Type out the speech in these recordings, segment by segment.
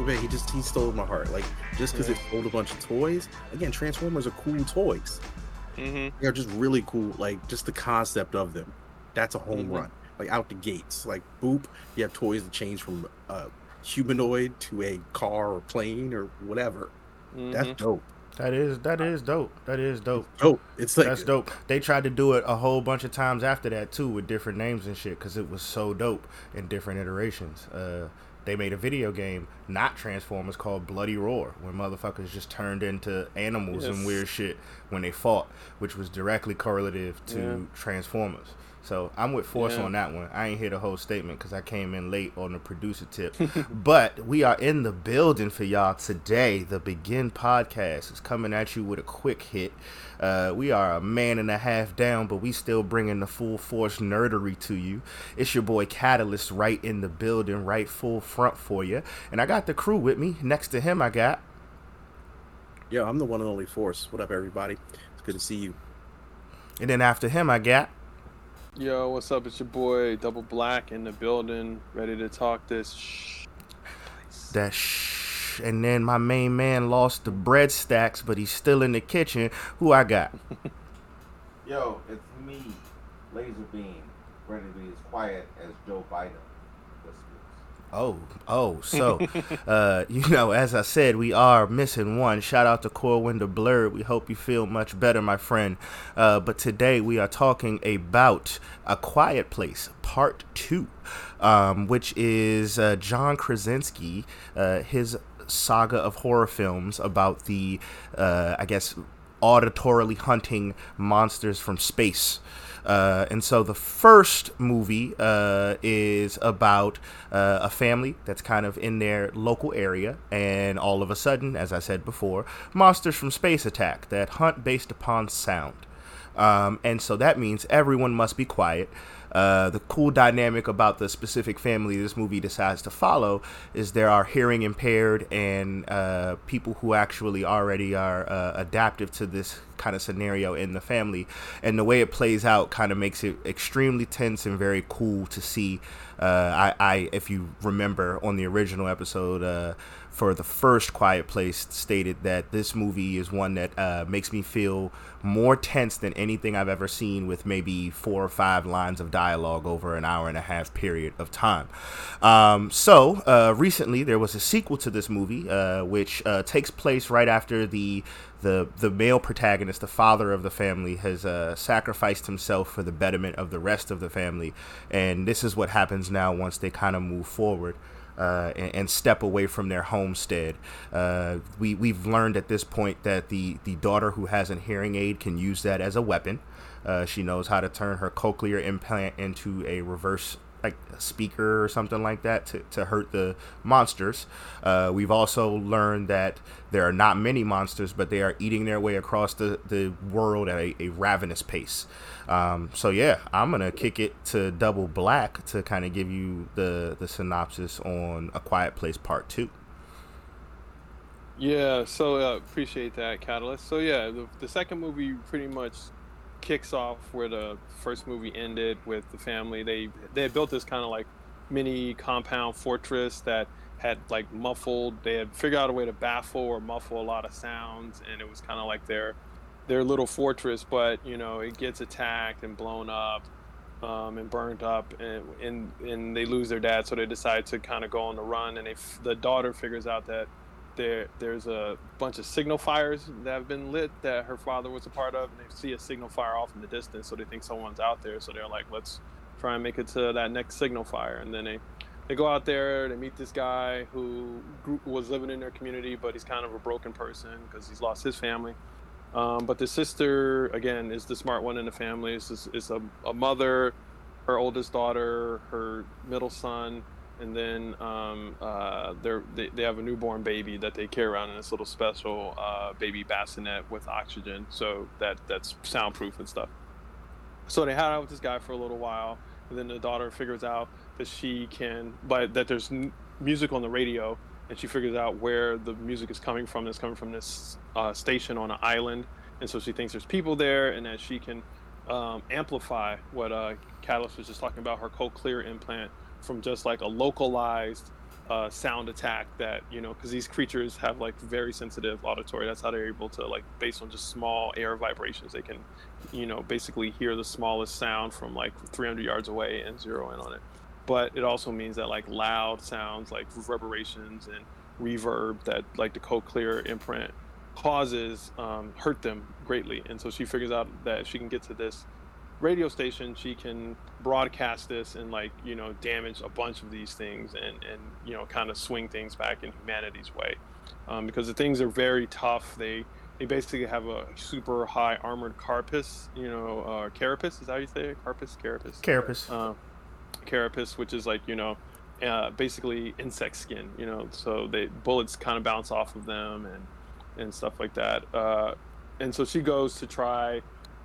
again, Michael Bay, he just he stole my heart. Like just because yeah. it sold a bunch of toys. Again, Transformers are cool toys. Mm-hmm. They're just really cool. Like just the concept of them. That's a home mm-hmm. run. Like out the gates. Like boop, you have toys that change from a humanoid to a car or plane or whatever. Mm-hmm. That's dope. That is that is dope. That is dope. Dope. It's like that's dope. They tried to do it a whole bunch of times after that too, with different names and shit, because it was so dope in different iterations. Uh, they made a video game, not Transformers, called Bloody Roar, where motherfuckers just turned into animals yes. and weird shit when they fought, which was directly correlative to yeah. Transformers. So I'm with Force yeah. on that one. I ain't hear the whole statement because I came in late on the producer tip. but we are in the building for y'all today. The Begin podcast is coming at you with a quick hit. Uh, we are a man and a half down, but we still bringing the full force nerdery to you. It's your boy Catalyst right in the building, right full front for you. And I got the crew with me. Next to him, I got. Yo, I'm the one and only Force. What up, everybody? It's good to see you. And then after him, I got. Yo, what's up? It's your boy Double Black in the building, ready to talk this. Shh. That shh. And then my main man lost the bread stacks, but he's still in the kitchen. Who I got? Yo, it's me, Laser Beam, ready to be as quiet as Joe Biden. Oh, oh, so, uh, you know, as I said, we are missing one. Shout out to Core Window Blurred. We hope you feel much better, my friend. Uh, but today we are talking about A Quiet Place, Part 2, um, which is uh, John Krasinski, uh, his saga of horror films about the, uh, I guess, auditorily hunting monsters from space. Uh, and so the first movie uh, is about uh, a family that's kind of in their local area, and all of a sudden, as I said before, monsters from space attack that hunt based upon sound. Um, and so that means everyone must be quiet. Uh, the cool dynamic about the specific family this movie decides to follow is there are hearing impaired and uh, people who actually already are uh, adaptive to this kind of scenario in the family. And the way it plays out kind of makes it extremely tense and very cool to see. Uh, I, I, if you remember on the original episode, uh, for the first Quiet Place stated that this movie is one that uh, makes me feel more tense than anything I've ever seen with maybe four or five lines of dialogue over an hour and a half period of time. Um, so, uh, recently there was a sequel to this movie, uh, which uh, takes place right after the the the male protagonist, the father of the family, has uh, sacrificed himself for the betterment of the rest of the family, and this is what happens now once they kind of move forward uh, and, and, step away from their homestead. Uh, we we've learned at this point that the the daughter who has a hearing aid can use that as a weapon. Uh, she knows how to turn her cochlear implant into a reverse like a speaker or something like that to, to hurt the monsters. Uh, we've also learned that there are not many monsters, but they are eating their way across the, the world at a, a ravenous pace. Um, so yeah, I'm gonna kick it to Double Black to kind of give you the the synopsis on A Quiet Place Part Two. Yeah, so uh, appreciate that catalyst. So yeah, the, the second movie pretty much kicks off where the first movie ended with the family. They they built this kind of like mini compound fortress that had like muffled. They had figured out a way to baffle or muffle a lot of sounds, and it was kind of like their their little fortress. But you know, it gets attacked and blown up. Um, and burned up, and, and and they lose their dad, so they decide to kind of go on the run. And they, the daughter figures out that there there's a bunch of signal fires that have been lit that her father was a part of, and they see a signal fire off in the distance, so they think someone's out there. So they're like, let's try and make it to that next signal fire, and then they they go out there, they meet this guy who was living in their community, but he's kind of a broken person because he's lost his family. Um, but the sister, again, is the smart one in the family. Is is a, a mother, her oldest daughter, her middle son, and then um, uh, they they have a newborn baby that they carry around in this little special uh, baby bassinet with oxygen, so that that's soundproof and stuff. So they hang out with this guy for a little while, and then the daughter figures out that she can, but that there's n- music on the radio, and she figures out where the music is coming from. It's coming from this uh, station on an island, and so she thinks there's people there, and that she can um, amplify what uh, Catalyst was just talking about her cochlear implant from just like a localized uh, sound attack that you know because these creatures have like very sensitive auditory. That's how they're able to like based on just small air vibrations they can you know basically hear the smallest sound from like 300 yards away and zero in on it. But it also means that like loud sounds like reverberations and reverb that like the cochlear imprint causes um, hurt them greatly. And so she figures out that she can get to this radio station she can broadcast this and like you know damage a bunch of these things and and you know kind of swing things back in humanity's way. Um, because the things are very tough. They they basically have a super high armored carapace you know uh, carapace is that how you say it? Carapace carapace? Carapace. Uh, carapace which is like you know uh, basically insect skin you know so they bullets kind of bounce off of them and and stuff like that. Uh, and so she goes to try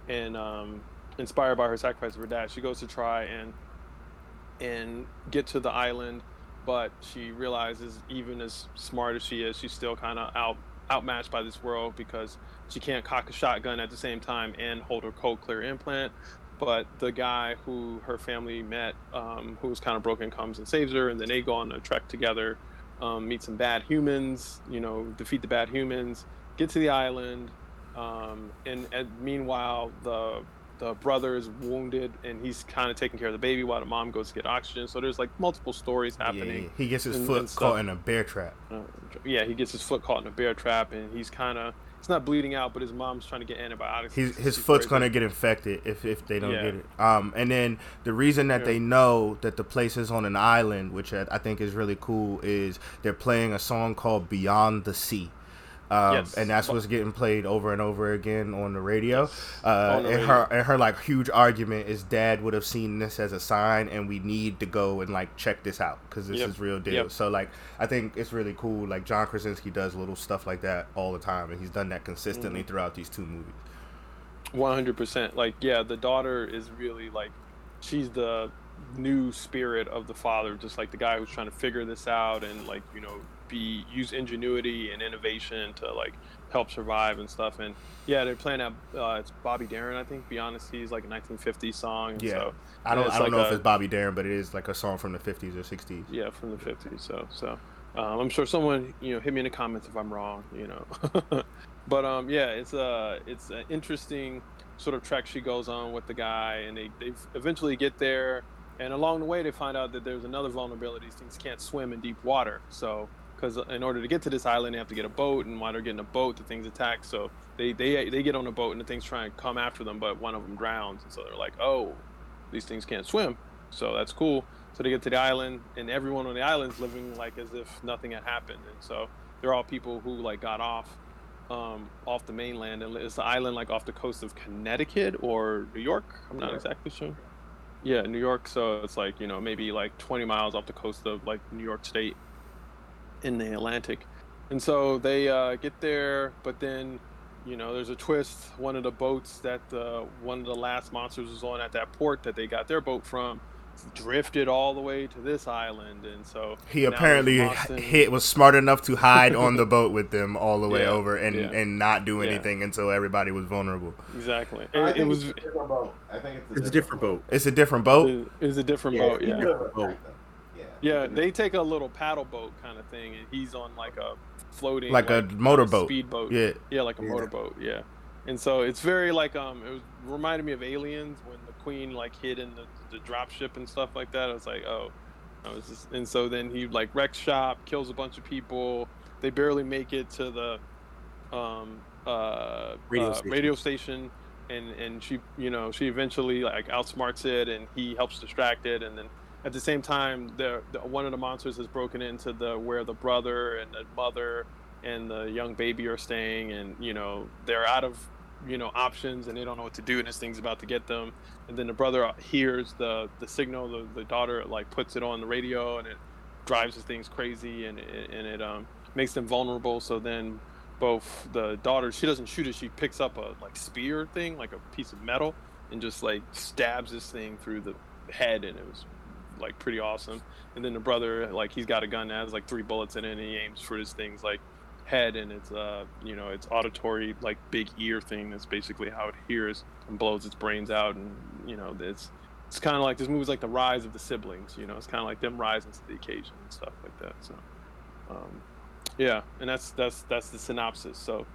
and um, inspired by her sacrifice of her dad, she goes to try and and get to the island, but she realizes even as smart as she is, she's still kind of out outmatched by this world because she can't cock a shotgun at the same time and hold her cochlear implant. But the guy who her family met, um, who was kind of broken, comes and saves her, and then they go on a trek together, um, meet some bad humans, you know, defeat the bad humans, get to the island, um, and, and meanwhile the the brother is wounded and he's kind of taking care of the baby while the mom goes to get oxygen. So there's like multiple stories happening. Yeah, he gets his and, foot and caught in a bear trap. Uh, yeah, he gets his foot caught in a bear trap and he's kind of it's not bleeding out, but his mom's trying to get antibiotics. His, his foot's gonna get infected if, if they don't yeah. get it. Um, and then the reason that yeah. they know that the place is on an island, which I, I think is really cool, is they're playing a song called "Beyond the Sea." Um, yes. and that's what's getting played over and over again on the radio. Yes. Uh, the and radio. her and her like huge argument is dad would have seen this as a sign, and we need to go and like check this out because this yep. is real deal. Yep. So like I think it's really cool. Like John Krasinski does little stuff like that all the time, and he's done that consistently mm-hmm. throughout these two movies. One hundred percent. Like yeah, the daughter is really like she's the new spirit of the father, just like the guy who's trying to figure this out and like you know be use ingenuity and innovation to like help survive and stuff. And yeah, they're playing that. uh, it's Bobby Darin, I think. Be honest, he's like a 1950s song. Yeah, so, I don't I don't like know a, if it's Bobby Darin, but it is like a song from the 50s or 60s. Yeah, from the 50s. So so um, I'm sure someone you know hit me in the comments if I'm wrong. You know, but um yeah, it's a it's an interesting sort of trek she goes on with the guy, and they they eventually get there. And along the way, they find out that there's another vulnerability. These things can't swim in deep water. So because in order to get to this island, they have to get a boat, and while they're getting a boat, the things attack. So they they they get on a boat, and the things try and come after them, but one of them drowns, and so they're like, oh, these things can't swim, so that's cool. So they get to the island, and everyone on the island is living like as if nothing had happened, and so they're all people who like got off um, off the mainland, and it's the island like off the coast of Connecticut or New York. I'm not exactly sure. Yeah, New York. So it's like you know maybe like 20 miles off the coast of like New York State in the Atlantic. And so they uh, get there, but then, you know, there's a twist. One of the boats that uh, one of the last monsters was on at that port that they got their boat from drifted all the way to this island, and so he apparently hit was smart enough to hide on the boat with them all the way yeah, over and yeah. and not do anything yeah. until everybody was vulnerable. Exactly. It, it was. I think it's a, it's a different boat. It's a different boat. It's a different boat. Yeah. Yeah, they take a little paddle boat kind of thing, and he's on like a floating, like, like a motorboat, speedboat. Yeah, yeah, like a yeah. motorboat. Yeah, and so it's very like um, it was reminded me of Aliens when the Queen like hid in the the drop ship and stuff like that. I was like, oh, I was just, and so then he like wrecks shop, kills a bunch of people. They barely make it to the um uh radio, uh, station. radio station and and she you know she eventually like outsmarts it and he helps distract it and then at the same time, the, the, one of the monsters has broken into the where the brother and the mother and the young baby are staying, and you know they're out of you know options and they don't know what to do, and this thing's about to get them. And then the brother hears the the signal, the, the daughter like puts it on the radio, and it drives the things crazy, and it, and it um, makes them vulnerable. So then both the daughter she doesn't shoot it she picks up a like spear thing like a piece of metal and just like stabs this thing through the head and it was like pretty awesome. And then the brother, like he's got a gun that has like three bullets in it, and he aims for this thing's like head, and it's uh you know it's auditory like big ear thing. That's basically how it hears and blows its brains out, and you know it's it's kind of like this movie's like the rise of the siblings. You know, it's kind of like them rising to the occasion and stuff like that. So, um, yeah, and that's that's that's the synopsis. So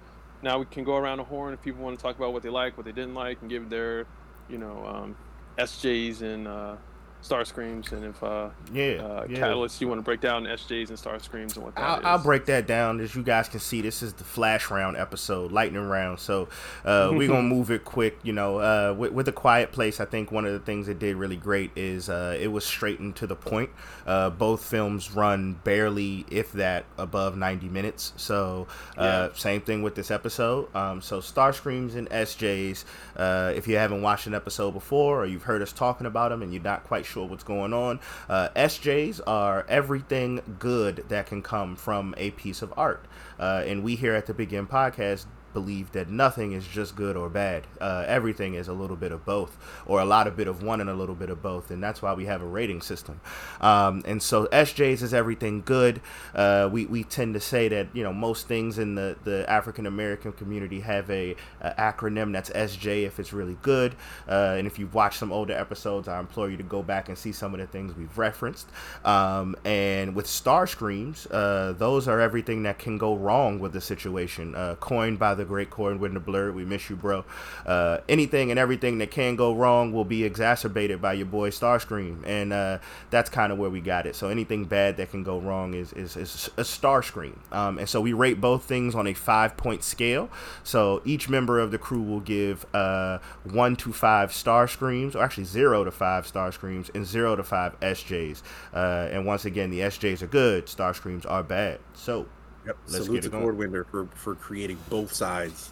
now we can go around the horn if people want to talk about what they like, what they didn't like, and give their, you know, um, SJs and uh, Star Screams, and if uh, yeah, uh, yeah. Catalyst, you want to break down SJs and Star Screams and what that I'll, is. I'll break that down. As you guys can see, this is the flash round episode, lightning round. So uh, we're gonna move it quick. You know, uh, with, with a quiet place, I think one of the things it did really great is uh, it was straight and to the point. Uh, both films run barely, if that, above ninety minutes. So uh, Yeah. same thing with this episode. Um, so Star Screams and SJs. Uh, if you haven't watched an episode before or you've heard us talking about them and you're not quite sure what's going on, uh, SJs are everything good that can come from a piece of art. Uh, and we here at the Begin Podcast believe that nothing is just good or bad. Uh, everything is a little bit of both, or a lot of bit of one and a little bit of both, and that's why we have a rating system. Um, and so SJs is everything good. Uh, we we tend to say that you know most things in the the African American community have a, a acronym that's SJ if it's really good. Uh, and if you've watched some older episodes, I implore you to go back and see some of the things we've referenced. Um, and with Star Screams, uh, those are everything that can go wrong with the situation. Uh, coined by the great Corey Winder Blurred, we miss you, bro. Uh, anything and everything that can go wrong will be exacerbated by your boy Starscream, and uh, that's kind of where we got it. So anything bad that can go wrong is is, is a Starscream, um, and so we rate both things on a five point scale. So each member of the crew will give uh, one to five star screams, or actually zero to five star screams, and zero to five SJs. Uh, and once again, the SJs are good, star screams are bad. So Yep. Let's Salute get to it going. Cord Winder for for creating both sides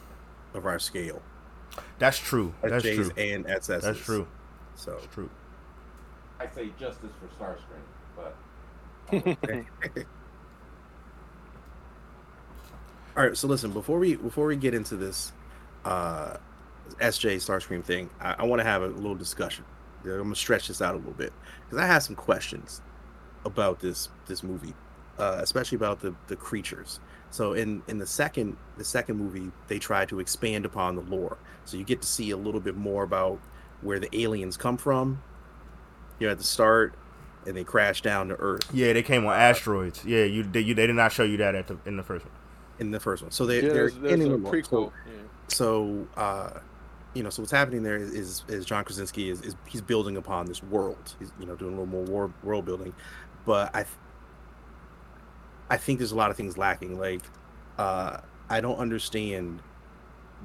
of our scale. that's true. That's SJs true. and SSs. That's true. So That's true. I say justice for Starscream, but all right. So listen, before we before we get into this uh SJ Starscream thing, I, I want to have a little discussion. I'm gonna stretch this out a little bit because I have some questions about this this movie, uh, especially about the the creatures. So in in the second the second movie, they try to expand upon the lore, so you get to see a little bit more about where the aliens come from. You know, at the start, and they crash down to Earth Yeah, they came on asteroids. Yeah, you they, you they did not show you that at the in the first one. in the first one. So they yeah, they're there's, there's in the lore. prequel. So, yeah. so uh you know so what's happening there is is john krasinski is, is he's building upon this world he's you know doing a little more war, world building but i th- i think there's a lot of things lacking like uh i don't understand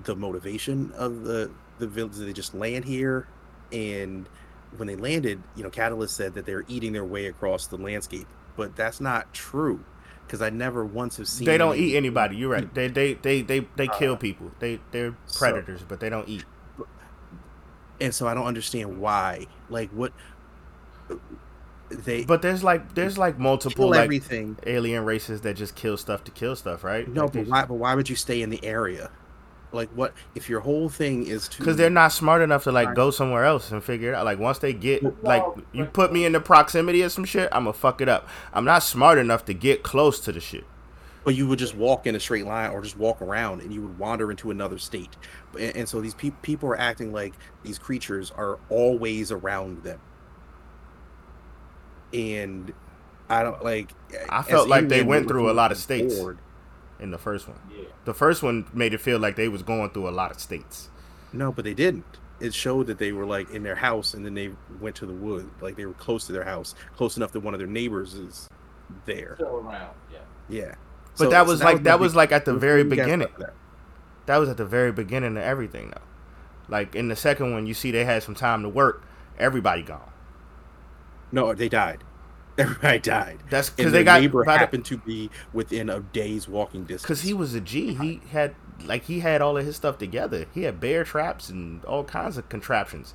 the motivation of the the village they just land here and when they landed you know catalyst said that they're eating their way across the landscape but that's not true because i never once have seen They don't eat anybody. You're right. They they they they, they kill Uh, people. They they're so- predators, but they don't eat. and so I don't understand why. Like what they But there's like there's like multiple like everything. alien races that just kill stuff to kill stuff, right? No, Like, but why? But why would you stay in the area? Like what if your whole thing is to? Because they're not smart enough to like go somewhere else and figure it out. Like once they get Well, like you put me in the proximity of some shit, I'm gonna fuck it up. I'm not smart enough to get close to the shit. But you would just walk in a straight line or just walk around, and you would wander into another state. And, and so these pe- people are acting like these creatures are always around them. And I don't like. I felt like they went we're through a lot of states. bored. In the first one, yeah. the first one made it feel like they was going through a lot of states. No, but they didn't. It showed that they were like in their house, and then they went to the wood. Like they were close to their house, close enough that one of their neighbors is there. Still around, yeah. Yeah, But So- that so was like that was big- like at the very beginning. that. That was at the very beginning of everything, though. Like in the second one, you see they had some time to work. Everybody gone. No, they died. Everybody died. That's because their they got neighbor by the- happened to be within a day's walking distance. Because he was a G. He had like he had all of his stuff together. He had bear traps and all kinds of contraptions.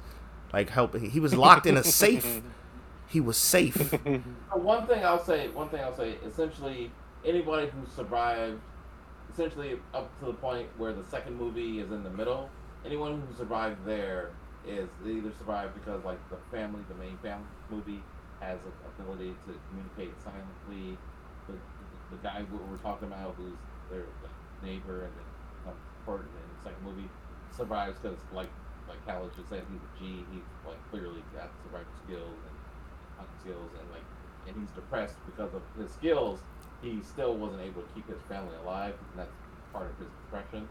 Like help. He was locked in a safe. He was safe. One thing I'll say, one thing I'll say, essentially, anybody who survived, essentially up to the point where the second movie is in the middle, anyone who survived there is they either survive because like the family, the main family movie has an ability to communicate silently. The, the, guy we're talking about, who's their neighbor and then important in the second movie, survives because like like Cal just said, he's a G. He's like clearly got survival skills and hunting skills, and like, and he's depressed because of his skills. He still wasn't able to keep his family alive, and that's part of his depression.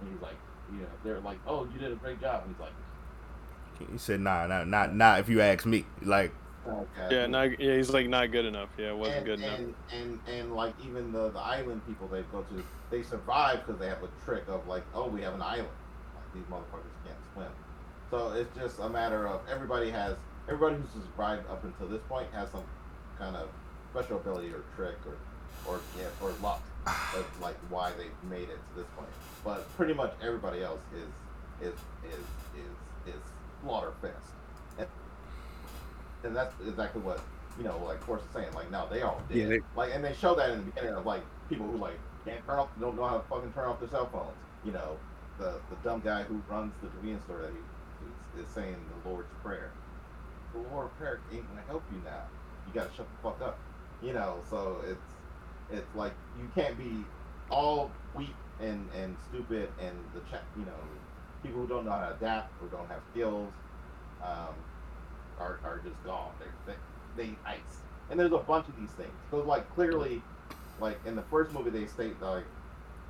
And he's like, you know, they're like, "Oh, you did a great job." And he's like, he said, "Nah, not not not if you ask me." Like, okay. yeah, not yeah, he's like not good enough. Yeah, it wasn't and, good and, enough. And and like even the the island people they go to, they survive because they have a trick of like, oh, we have an island. Like these motherfuckers can't swim. So it's just a matter of everybody has everybody who's survived up until this point has some kind of special ability or trick or or yeah or luck of like why they made it to this point. But pretty much everybody else is is is is is Slaughterfest. And, and that's exactly what, you know, like Force is saying. Like, no, they all did. Yeah, they, like, and they show that in the beginning of like people who like can't turn off, don't know how to fucking turn off their cell phones. You know, the the dumb guy who runs the convenience store that he is, is saying the Lord's Prayer. The Lord's Prayer ain't gonna help you now. You gotta shut the fuck up. You know, so it's it's like you can't be all weak and and stupid and the. You know, people who don't know how to adapt or don't have skills um, are, are just gone. They, they, they ice. And there's a bunch of these things. So like clearly, like in the first movie, they state like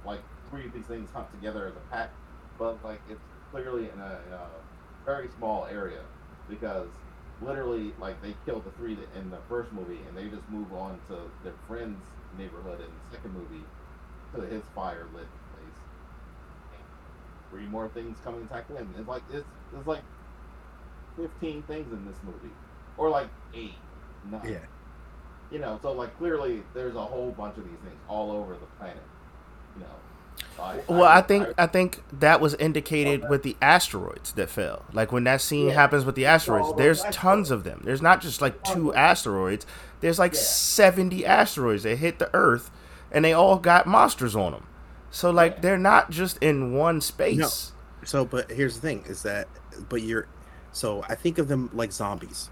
like three of these things hunt together as a pack, but like it's clearly in a, in a very small area because literally like they killed the three in the first movie and they just move on to their friend's neighborhood in the second movie to his fire lit place. three more things coming to tackle him. It's like it's it's like fifteen things in this movie, or like eight, nine. Yeah. You know, so like clearly there's a whole bunch of these things all over the planet. You know. I, well, I, I think I, I, think that was indicated with the asteroids that fell. Like when that scene yeah. happens with the asteroids, there's tons of them. There's not just like two asteroids. There's like yeah. 70 asteroids that hit the Earth, and they all got monsters on them. So like they're not just in one space. No. So, but here's the thing: is that, but you're, so I think of them like zombies.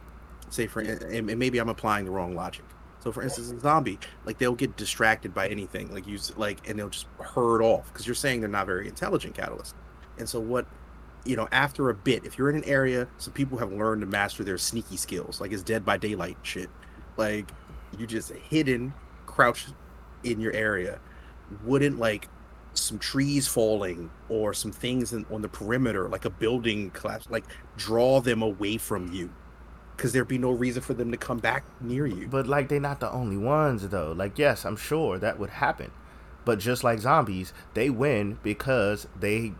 Say for, and maybe I'm applying the wrong logic. So, for instance, a zombie, like they'll get distracted by anything, like use like, and they'll just herd off because you're saying they're not very intelligent catalyst. And so, what, you know, after a bit, if you're in an area, some people have learned to master their sneaky skills, like it's Dead by Daylight shit. Like you just hidden, crouched in your area, wouldn't like some trees falling or some things in, on the perimeter, like a building collapse, like draw them away from you. Because there'd be no reason for them to come back near you. But like they're not the only ones though. Like yes, I'm sure that would happen. But just like zombies, they win because they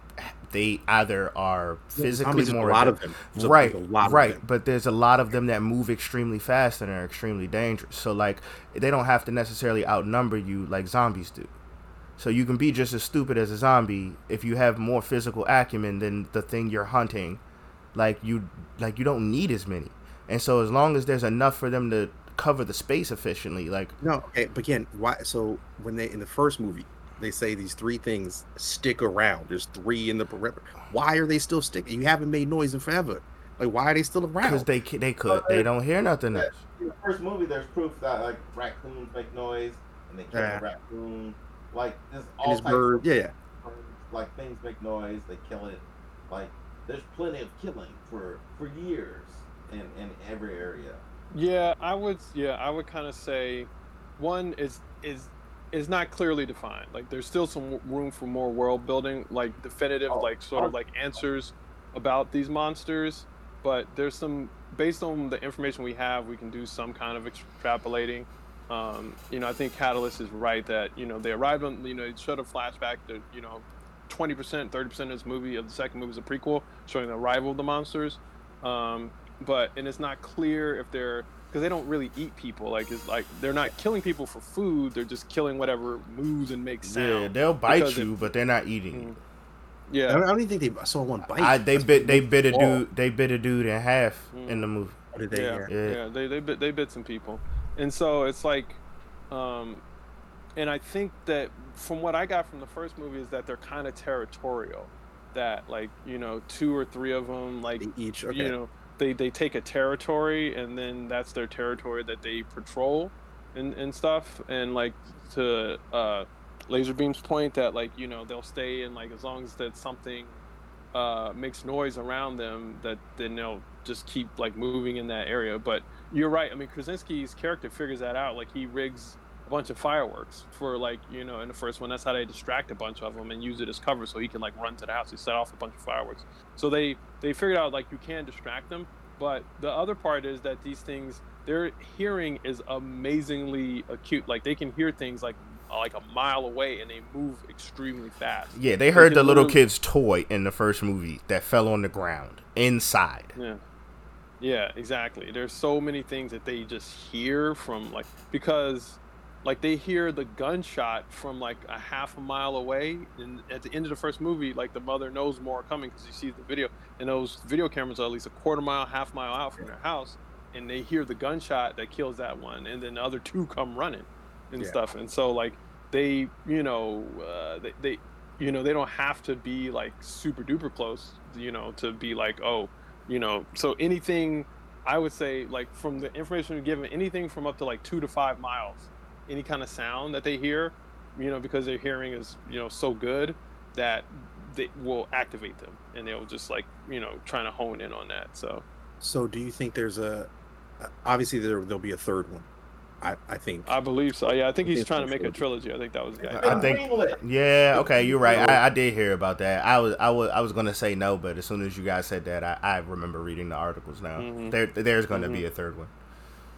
they either are physically yeah, more a lot of them right right them. but there's a lot of them that move extremely fast and are extremely dangerous so like they don't have to necessarily outnumber you like zombies do so you can be just as stupid as a zombie if you have more physical acumen than the thing you're hunting. Like you like you don't need as many. And so as long as there's enough for them to cover the space efficiently, like No, okay, but again, why so when they in the first movie they say these three things stick around. There's three in the perimeter. Why are they still sticking? You haven't made noise in forever. Like, why are they still around? Because they they could. They don't hear nothing else. In the first movie, there's proof that like raccoons make noise and they kill yeah. the raccoon. Like there's all types bird, of yeah. Like things make noise, they kill it. Like there's plenty of killing for for years in in every area. Yeah, I would. Yeah, I would kind of say one is is is not clearly defined. Like there's still some room for more world building, like definitive, oh, like sort of like answers about these monsters. But there's some based on the information we have, we can do some kind of extrapolating. Um, you know, I think Catalyst is right that you know they arrived on you know it showed a flashback that you know, twenty percent, thirty percent of this movie of the second movie is a prequel showing the arrival of the monsters. Um, but and it's not clear if they're because they don't really eat people. Like it's like they're not killing people for food. They're just killing whatever moves and makes sound. Yeah, they'll bite you, it, but they're not eating. Mm-hmm. Yeah, I don't, even think they I saw one bite. I, they bit they bit a dude. They bit a dude in half mm. in the movie. They, yeah, yeah, yeah, They they bit they bit some people and so it's like um, and i think that from what i got from the first movie is that they're kind of territorial that like you know two or three of them like each okay. you know they, they take a territory and then that's their territory that they patrol and, and stuff and like to uh Laser Beam's point that like you know they'll stay in like as long as that something uh, makes noise around them, that then they'll just keep like moving in that area. But you're right. I mean, Krasinski's character figures that out. Like he rigs a bunch of fireworks for like you know in the first one. That's how they distract a bunch of them and use it as cover so he can like run to the house. He set off a bunch of fireworks. So they they figured out like you can distract them. But the other part is that these things their hearing is amazingly acute. Like they can hear things like uh, like a mile away and they move extremely fast. Yeah, they heard they the little kid's toy in the first movie that fell on the ground inside. Yeah. Yeah, exactly. There's so many things that they just hear from like because like they hear the gunshot from like a half a mile away and at the end of the first movie like the mother knows more coming because she sees the video and those video cameras are at least a quarter mile half mile out from their house and they hear the gunshot that kills that one and then the other two come running and yeah. stuff and so like they you know uh, they, they you know they don't have to be like super duper close you know to be like oh you know so anything i would say like from the information given anything from up to like two to five miles any kind of sound that they hear, you know, because their hearing is, you know, so good that they will activate them and they'll just like, you know, trying to hone in on that. So, so do you think there's a, obviously there, there'll be a third one. I, I think. I believe so. Yeah, I think he's trying to make a trilogy. I think that was the guy. I think. Yeah. Okay, you're right. I, I, did hear about that. I was I was I was gonna say no, but as soon as you guys said that, I, I remember reading the articles now. Mm-hmm. There there's gonna mm-hmm. be a third one.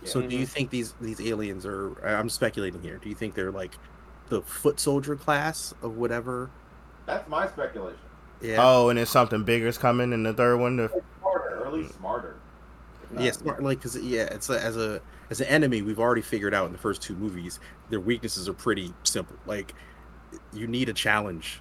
So, do you mm-hmm. think these these aliens are? I'm speculating here. Do you think they're like the foot soldier class of whatever? That's my speculation. Yeah. Oh, and it's something bigger's coming in the third one. To... Smarter, or at least smarter. Yeah, smart. Like, cause yeah, it's a, as a as an enemy, we've already figured out in the first two movies their weaknesses are pretty simple. Like, you need a challenge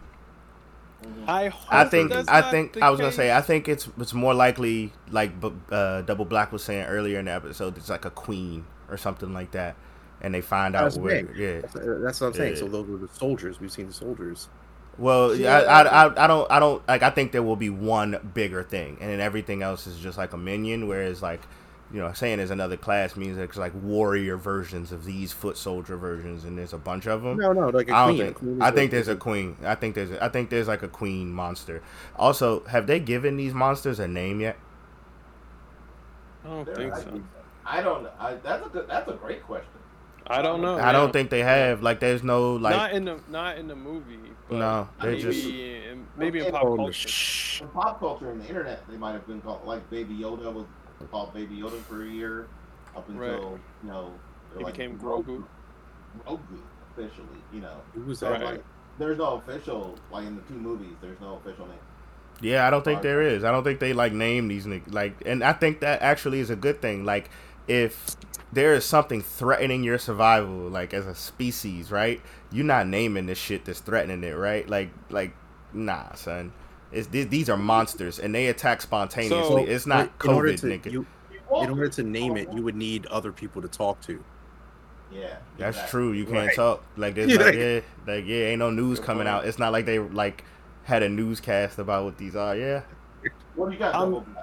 I I think I think I was gonna say I think it's it's more likely like uh, Double Black was saying earlier in the episode. It's like a queen or something like that, and they find out where. Yeah, that's, that's, what I'm saying. Yeah. So those were the soldiers. We've seen the soldiers. Well, yeah, I, I, I don't I don't like I think there will be one bigger thing, and then everything else is just like a minion. Whereas like you know, saying there's another class means it's like warrior versions of these foot soldier versions, and there's a bunch of them. No, no, like a I queen. Think, queen I think there's a queen. I think there's a, I think there's like a queen monster. Also, have they given these monsters a name yet? I don't think so. I don't. I, that's a good, that's a great question. I don't know. I don't think they have. Like, there's no like. Not in the not in the movie. no, they maybe just in, maybe in pop culture. In pop culture and the internet, they might have been called like Baby Yoda was called Baby Yoda for a year, up until right. you know he like became Grogu. Grogu officially, you know. Who was that? Like, there's no official like in the two movies. There's no official name. Yeah, I don't think there is. I don't think they like name these like, and I think that actually is a good thing. Like, if there is something threatening your survival, like as a species, right? You're not naming this shit that's threatening it, right? Like, like, nah, son. It's, these are monsters, and they attack spontaneously. So, it's not COVID, to, nigga. You, in order to name it, you would need other people to talk to. Yeah, that's exactly. true. You can't right. talk like there's like yeah, like yeah, ain't no news coming out. It's not like they like had a newscast about what these are. Yeah. What do you got? I'm, um,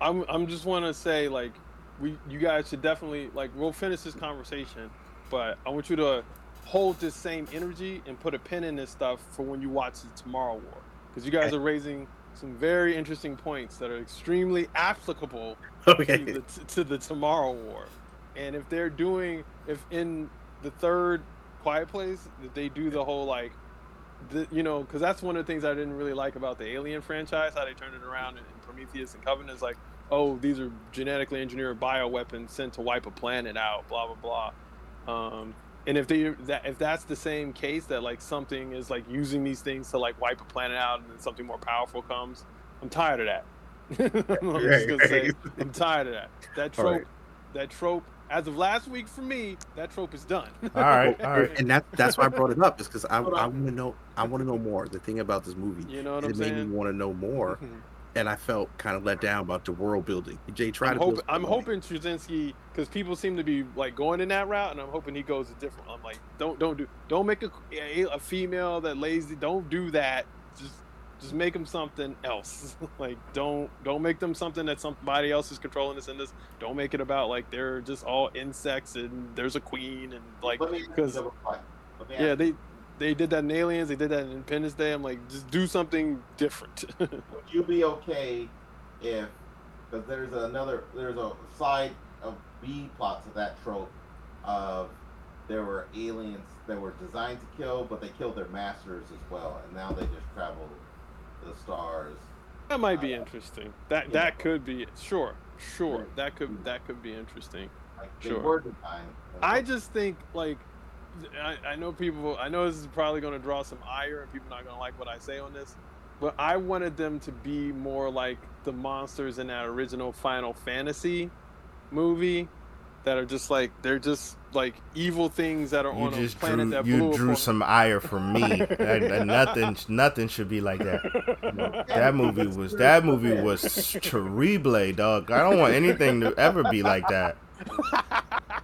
I'm, I'm just want to say like we, you guys should definitely like we'll finish this conversation, but I want you to hold this same energy and put a pin in this stuff for when you watch the Tomorrow War because you guys are raising some very interesting points that are extremely applicable okay. to, the, to the Tomorrow War. And if they're doing, if in the third Quiet Place, that they do the whole like, the, you know, because that's one of the things I didn't really like about the Alien franchise, how they turned it around in, in Prometheus and Covenant. Is like, oh, these are genetically engineered bioweapons sent to wipe a planet out, blah blah blah. Um, and if they that if that's the same case that like something is like using these things to like wipe a planet out and then something more powerful comes, I'm tired of that. I'm, right, say, I'm tired of that. That trope, right. that trope. As of last week, for me, that trope is done. all right, all right. And that that's why I brought it up, is because I, I want to know. I want to know more. The thing about this movie, you know what I'm it saying? made me want to know more. Mm-hmm and I felt kind of let down about the world building. Jay tried I'm to. Hope, I'm hoping Krasinski because people seem to be like going in that route, and I'm hoping he goes a different. I'm like, don't don't do don't make a a female that lazy. Don't do that. Just just make them something else. like don't don't make them something that somebody else is controlling this and this. Don't make it about like they're just all insects and there's a queen and like because yeah they they did that in Aliens, they did that in Independence Day. I'm like, just do something different. Would you be okay if, because there's another, there's a side of B plot to that trope of there were aliens that were designed to kill, but they killed their masters as well, and now they just travel the stars. That might be uh, interesting. That yeah. that could be sure, sure. That could that could be interesting. Like sure. I just think like I, I know people. I know this is probably going to draw some ire, and people are not going to like what I say on this. But I wanted them to be more like the monsters in that original Final Fantasy movie, that are just like they're just like evil things that are you on a planet drew, that you drew some ire from me. and, nothing, nothing should be like that. That movie was that movie was terrible, dog. I don't want anything to ever be like that.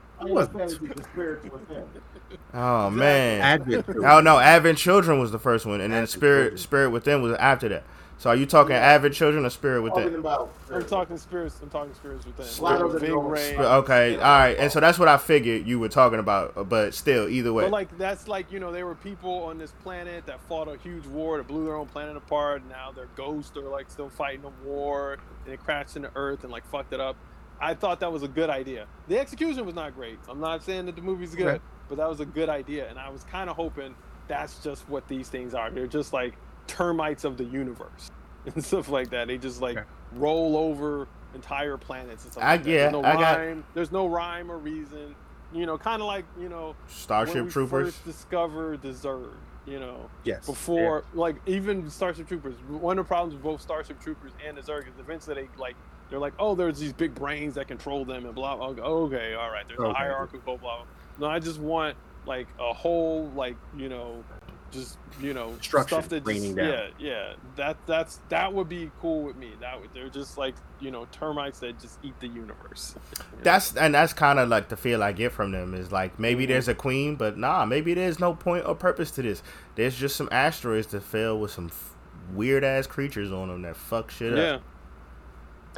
Oh man! Advent. Oh no, Advent Children was the first one, and then Spirit Spirit Within was after that. So are you talking yeah. Advent Children or Spirit Within? About, I'm talking spirits. I'm talking spirits within. Spirit, big rain. Okay, all right, and so that's what I figured you were talking about. Uh, but still, either way. But like that's like you know there were people on this planet that fought a huge war that blew their own planet apart. And now their ghosts are like still fighting a war, and it crashed into Earth and like fucked it up. I thought that was a good idea. The execution was not great. I'm not saying that the movie's good, right. but that was a good idea, and I was kind of hoping that's just what these things are. They're just like termites of the universe and stuff like that. They just like okay. roll over entire planets and stuff. I, like yeah, there's no I rhyme. Got... There's no rhyme or reason. You know, kind of like you know, Starship Troopers. First discovered the Zerg. You know, yes. Before, yeah. like even Starship Troopers, one of the problems with both Starship Troopers and the Zerg is eventually they like they're like, oh, there's these big brains that control them and blah. blah. Okay, all right. There's okay. a hierarchy, blah blah. No, I just want like a whole like you know just you know stuff that just, yeah yeah that that's that would be cool with me that would they're just like you know termites that just eat the universe that's and that's kind of like the feel i get from them is like maybe mm-hmm. there's a queen but nah maybe there's no point or purpose to this there's just some asteroids that fell with some f- weird ass creatures on them that fuck shit up. yeah. up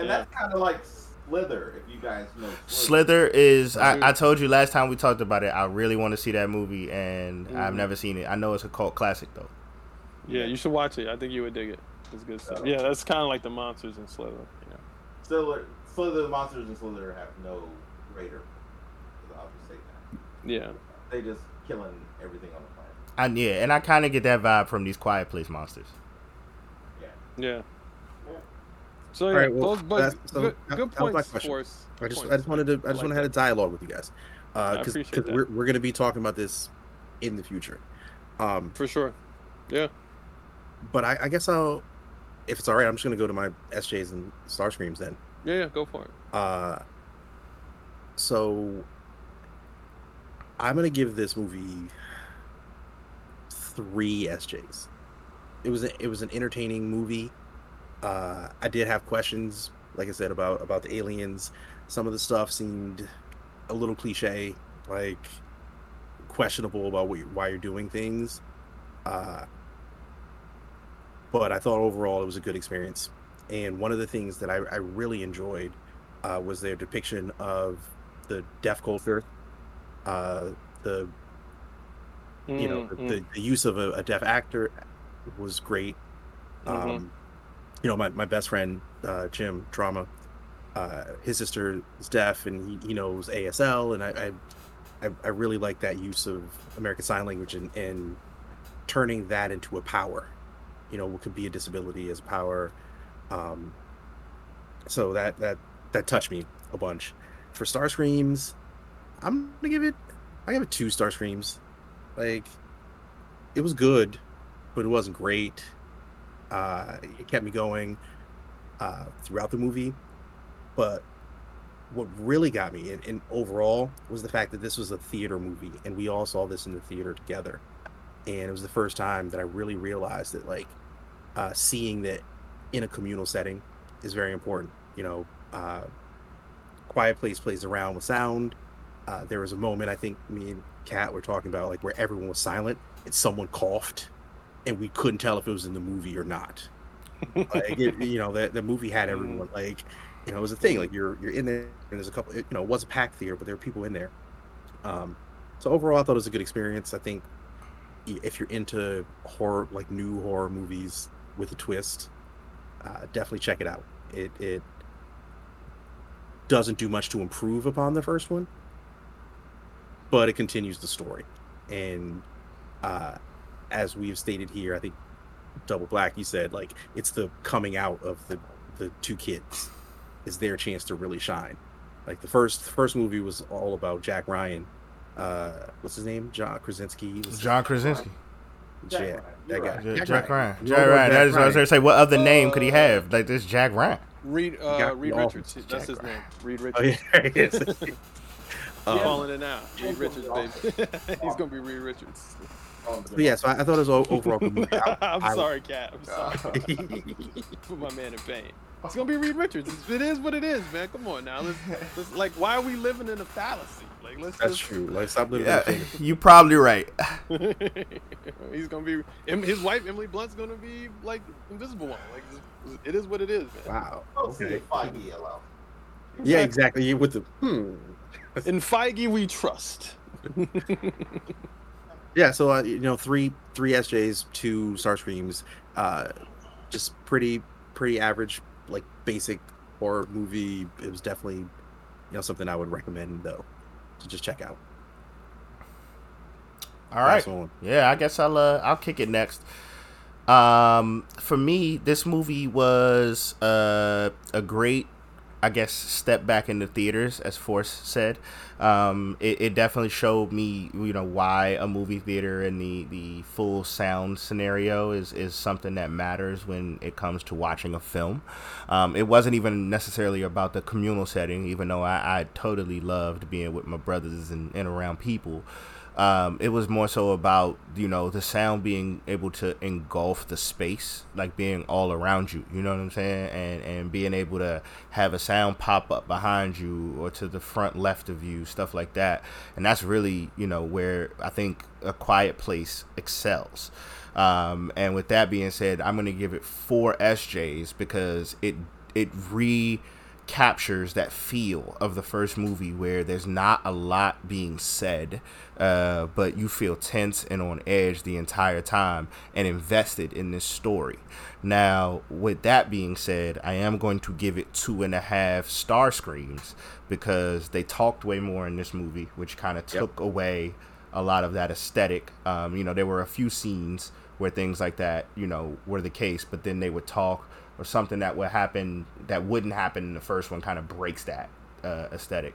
and yeah. that's kind of like Slither, if you guys know. Slither, Slither is. I, I, told you last time we talked about it. I really want to see that movie, and mm I've never seen it. I know it's a cult classic though. Yeah, you should watch it. I think you would dig it. It's good stuff. Yeah, that's kind of like the monsters in Slither. Yeah. Slither, Slither, the monsters in Slither have no raider. I'll just say that. Yeah. They just killing everything on the planet. And yeah, and I kind of get that vibe from these Quiet Place monsters. Yeah. Yeah. So yeah, right, well, those, so good, good points for us. I just, I just wanted to, I just like want to have a dialogue with you guys, because uh, we're we're going to be talking about this in the future. Um, for sure. Yeah. But I, I guess I'll, if it's all right, I'm just going to go to my SJs and Star Screams then. Yeah, yeah, go for it. Uh. So. I'm gonna give this movie three SJs. It was a, it was an entertaining movie. Uh, I did have questions, like I said, about about the aliens. Some of the stuff seemed a little cliche, like questionable about what, why you're doing things. Uh, but I thought overall it was a good experience. And one of the things that I, I really enjoyed uh, was their depiction of the deaf culture, uh, the you know mm-hmm. the, the, use of a, a, deaf actor was great. Mm-hmm. Um, you know, my, my best friend, uh, Jim Drama, uh, his sister is deaf and he, he knows ASL. And I, I, I really like that use of American Sign Language and, and turning that into a power, you know, what could be a disability as power. Um, so that, that, that touched me a bunch. For Star Screams, I'm gonna give it, I give it two Star Screams. Like, it was good, but it wasn't great uh, it kept me going uh, throughout the movie. But what really got me, and, and overall, was the fact that this was a theater movie, and we all saw this in the theater together. And it was the first time that I really realized that, like, uh, seeing that in a communal setting is very important. You know, uh, Quiet Place plays around with sound. Uh, there was a moment I think me and Kat were talking about, like, where everyone was silent and someone coughed and we couldn't tell if it was in the movie or not. like it, you know, the the movie had everyone mm. like, you know, it was a thing. Like you're you're in there, and there's a couple. You know, it was a packed theater, but there were people in there. Um, so overall, I thought it was a good experience. I think if you're into horror, like new horror movies with a twist, uh, definitely check it out. It it doesn't do much to improve upon the first one, but it continues the story. And uh, as we've stated here, I think Double Black, you said like it's the coming out of the the two kids is their chance to really shine. Like the first first movie was all about Jack Ryan. Uh, what's his name? John Krasinski. John Krasinski. Jack, yeah, that guy. Jack, Jack Ryan. Jack, Jack Ryan. That is what I was going to say. What other name could he have? Like this Jack Ryan. Reed uh, Reed Richards. That's his name. Reed Richards. Oh, yeah. I'm um, calling it now. Reed Richards, baby. He's gonna be Reed Richards. But yeah, so I, I thought it was overall good movie. I, I'm I, sorry, Cat. I'm sorry. Put my man in pain. It's gonna be Reed Richards. It is what it is, man. Come on now. Let's, let's like, why are we living in a fallacy? Like, let's. That's just... true. Like, stop living. Yeah, you probably right. He's gonna be. His wife Emily Blunt's gonna be like Invisible One. Like, it is what it is, man. Wow. Okay. Feige allow. Yeah, exactly. With the hmm. In Feige, we trust. Yeah. So uh, you know, three three SJs, two Star Screams. Uh, just pretty pretty average, like basic horror movie. It was definitely you know something I would recommend though to just check out. All right. Yeah, I guess I'll uh, I'll kick it next. Um, for me, this movie was uh, a great, I guess, step back into theaters, as Force said. Um, it, it, definitely showed me, you know, why a movie theater and the, the full sound scenario is, is something that matters when it comes to watching a film. Um, it wasn't even necessarily about the communal setting, even though I, I totally loved being with my brothers and, and around people. Um, it was more so about you know the sound being able to engulf the space, like being all around you. You know what I'm saying, and and being able to have a sound pop up behind you or to the front left of you, stuff like that. And that's really you know where I think a quiet place excels. Um, and with that being said, I'm gonna give it four SJs because it it re captures that feel of the first movie where there's not a lot being said, uh, but you feel tense and on edge the entire time and invested in this story. Now, with that being said, I am going to give it two and a half star screens because they talked way more in this movie, which kind of took yep. away a lot of that aesthetic. Um, you know, there were a few scenes where things like that, you know, were the case, but then they would talk or something that would happen that wouldn't happen in the first one kind of breaks that uh, aesthetic.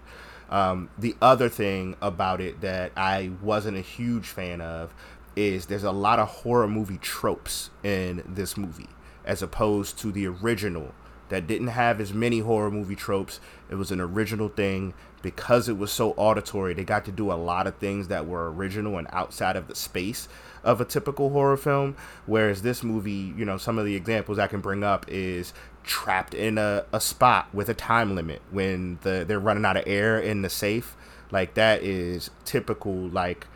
Um, the other thing about it that I wasn't a huge fan of is there's a lot of horror movie tropes in this movie as opposed to the original that didn't have as many horror movie tropes. It was an original thing because it was so auditory. They got to do a lot of things that were original and outside of the space of a typical horror film. Whereas this movie, you know, some of the examples I can bring up is trapped in a, a spot with a time limit when the they're running out of air in the safe. Like that is typical like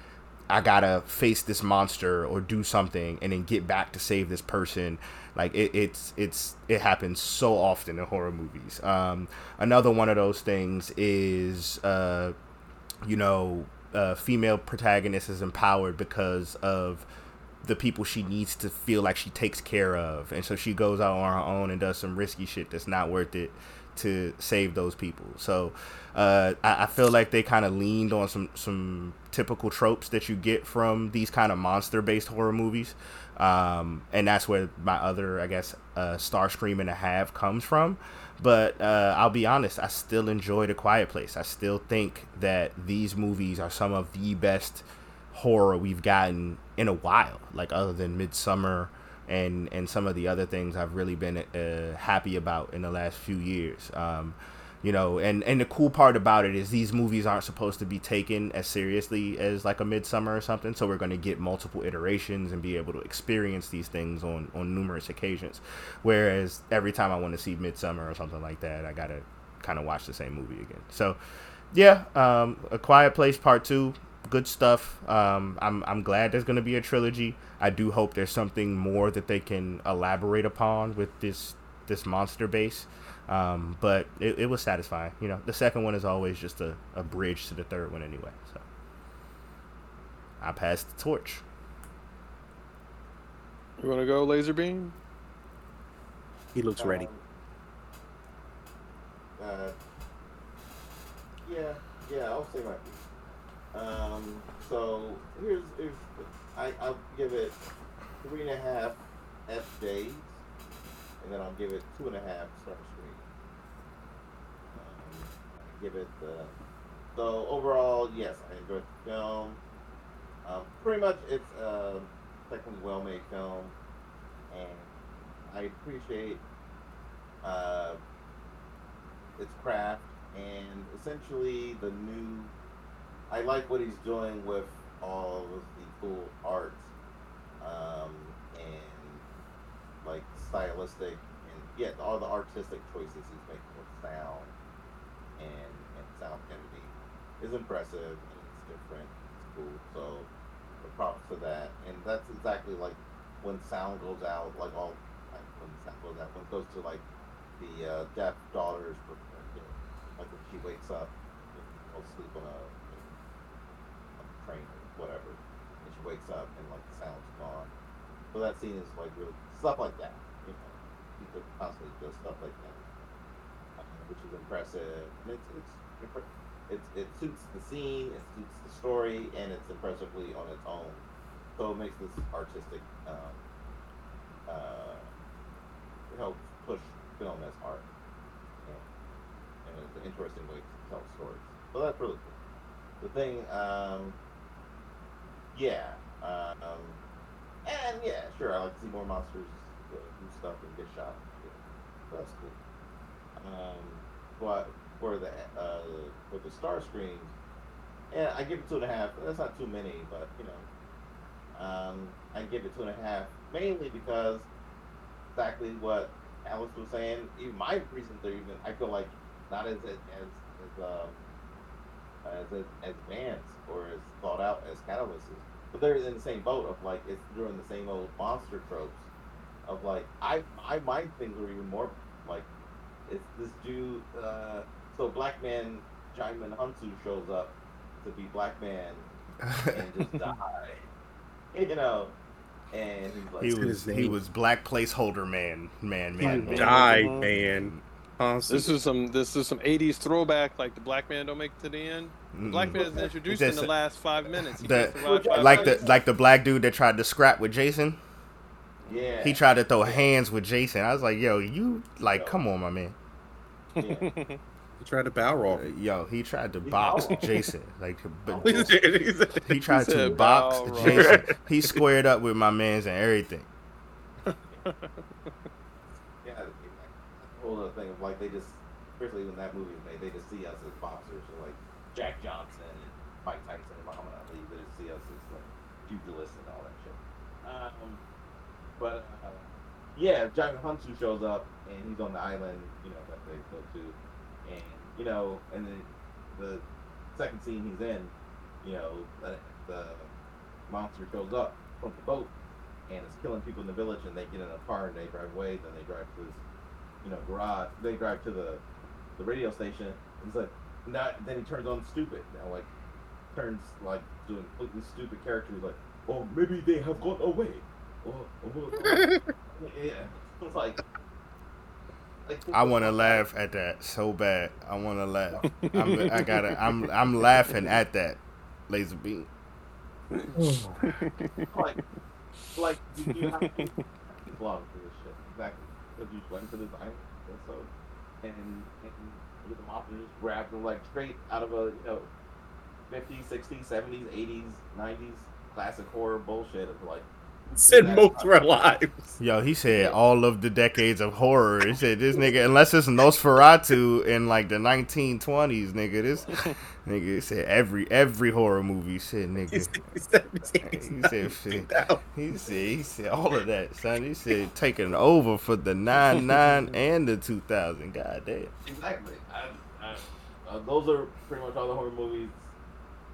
I gotta face this monster or do something and then get back to save this person. Like it, it's it's it happens so often in horror movies. Um, another one of those things is uh, you know uh, female protagonist is empowered because of the people she needs to feel like she takes care of, and so she goes out on her own and does some risky shit that's not worth it to save those people. So uh, I, I, feel like they kind of leaned on some some typical tropes that you get from these kind of monster based horror movies, um, and that's where my other I guess uh, Starscream and a half comes from. But uh, I'll be honest, I still enjoy The Quiet Place. I still think that these movies are some of the best horror we've gotten in a while. Like other than Midsommar and and some of the other things I've really been uh, happy about in the last few years. Um, you know and and the cool part about it is these movies aren't supposed to be taken as seriously as like a Midsommar or something so we're going to get multiple iterations and be able to experience these things on on numerous occasions. Whereas every time i want to see Midsommar or something like that i gotta kind of watch the same movie again. So yeah um a quiet place part two good stuff. Um i'm i'm glad there's going to be a trilogy. I do hope there's something more that they can elaborate upon with this this monster base um, but it, it, was satisfying. You know, the second one is always just a, a bridge to the third one anyway. So I passed the torch. You want to go, Laser Beam? He looks ready. Um, uh, yeah, yeah, I'll say my piece. Um, so here's, if I, I'll give it three and a half SJs, and then I'll give it two and a half Star Screen. Give it the. So overall, yes, I enjoyed the film. Um, pretty much, it's a technically well-made film, and I appreciate uh, its craft and essentially the new. I like what he's doing with all of the cool art um, and like stylistic and yeah, all the artistic choices he's making with sound and and sound editing is impressive and it's different. It's cool. So props for that, and that's exactly like when sound goes out, like all like when sound goes out, when it goes to like the uh, deaf daughter's, you like when she wakes up, you know, sleep on a, a train or whatever, and she wakes up and like the sound's gone. So that scene is like really stuff like that, you know. He could constantly do stuff like that, uh, which is impressive. And it's it's it, it suits the scene, it suits the story, and it's impressively on its own. So it makes this artistic um, uh, helps push film as art. And it's an interesting way to tell stories. So that's really cool. The thing, um, yeah, um, and yeah, sure, I like to see more monsters uh, do stuff and get shot. Yeah, that's cool. Um, but for the uh, for the star screens, yeah, I give it two and a half. That's not too many, but you know, um, I give it two and a half mainly because exactly what Alex was saying. Even my reasons are even I feel like not as as as um, as, as advanced or as thought out as Catalyst is, but they're in the same boat of like it's doing the same old monster tropes of like I I my things are even more like it's this dude. Uh, so Black Man Djimon Hounsou shows up to be Black Man and just die. You know, and he's like, he was he was black placeholder man, man, man, man. Die, man. This is some this is some '80s throwback. Like the black man don't make it to the end. The black man is introduced in the last five minutes. The, like the like the black dude that tried to scrap with Jason. Yeah. He tried to throw hands with Jason. I was like, yo, you like, come on, my man. Yeah. He tried to bow roll. Uh, yo, he tried to box Jason. Like, but he tried he to box Jason. He squared up with my man's and everything. yeah, the whole other thing of like they just, especially when that movie was made, they just see us as boxers, so like Jack Johnson and Mike Tyson and Muhammad Ali. They just see us as like pugilists and all that shit. Um, but uh, yeah, Djimon Hounsou shows up and he's on the island, you know, that they go to and you know, and then the second scene he's in, you know, the, the monster shows up from the boat and is killing people in the village, and they get in a car and they drive away. Then they drive to this, you know, garage. They drive to the the radio station. And he's like, not. Then he turns on stupid. Now, like, turns like doing completely stupid character. He's like, oh, maybe they have gone away. Oh. yeah, it's like I want to laugh at that so bad. I want to laugh. I'm, I gotta. I'm. I'm laughing at that. Laser beam. like, like you have to vlog for this shit exactly because you went to this island so and and with the mop and just grabbed them like straight out of a you know 50s, 60s, 70s, 80s, 90s classic horror bullshit of like said most of our lives. Yo, he said all of the decades of horror. He said this nigga, unless it's Nosferatu in like the 1920s, nigga. This nigga said every every horror movie. Said nigga. He said, he said, he said he said all of that, son. He said taking over for the nine nine and the 2000. God damn. Exactly. I, I, uh, those are pretty much all the horror movies.